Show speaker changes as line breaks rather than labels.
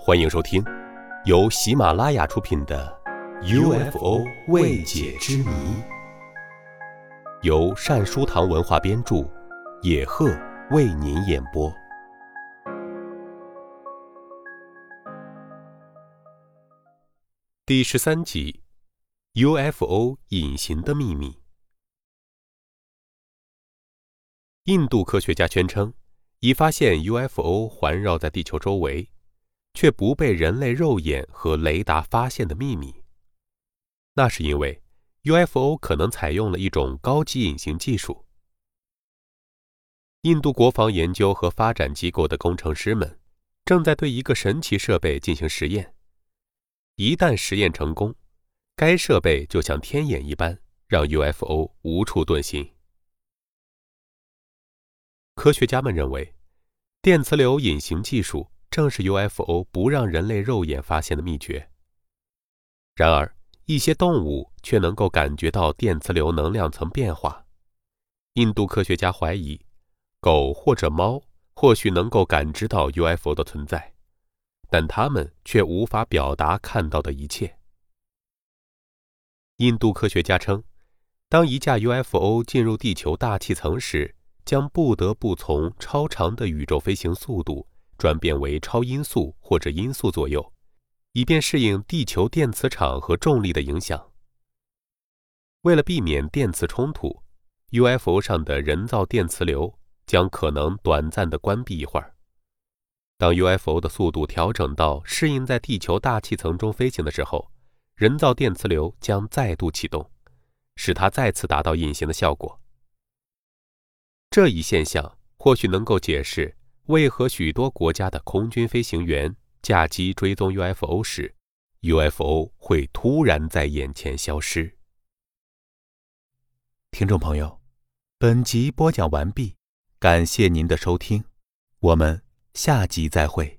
欢迎收听，由喜马拉雅出品的《UFO 未解之谜》，由善书堂文化编著，野鹤为您演播。第十三集：UFO 隐形的秘密。印度科学家宣称，已发现 UFO 环绕在地球周围。却不被人类肉眼和雷达发现的秘密。那是因为 UFO 可能采用了一种高级隐形技术。印度国防研究和发展机构的工程师们正在对一个神奇设备进行实验。一旦实验成功，该设备就像天眼一般，让 UFO 无处遁形。科学家们认为，电磁流隐形技术。正是 UFO 不让人类肉眼发现的秘诀。然而，一些动物却能够感觉到电磁流能量层变化。印度科学家怀疑，狗或者猫或许能够感知到 UFO 的存在，但它们却无法表达看到的一切。印度科学家称，当一架 UFO 进入地球大气层时，将不得不从超长的宇宙飞行速度。转变为超音速或者音速左右，以便适应地球电磁场和重力的影响。为了避免电磁冲突，UFO 上的人造电磁流将可能短暂的关闭一会儿。当 UFO 的速度调整到适应在地球大气层中飞行的时候，人造电磁流将再度启动，使它再次达到隐形的效果。这一现象或许能够解释。为何许多国家的空军飞行员驾机追踪 UFO 时，UFO 会突然在眼前消失？
听众朋友，本集播讲完毕，感谢您的收听，我们下集再会。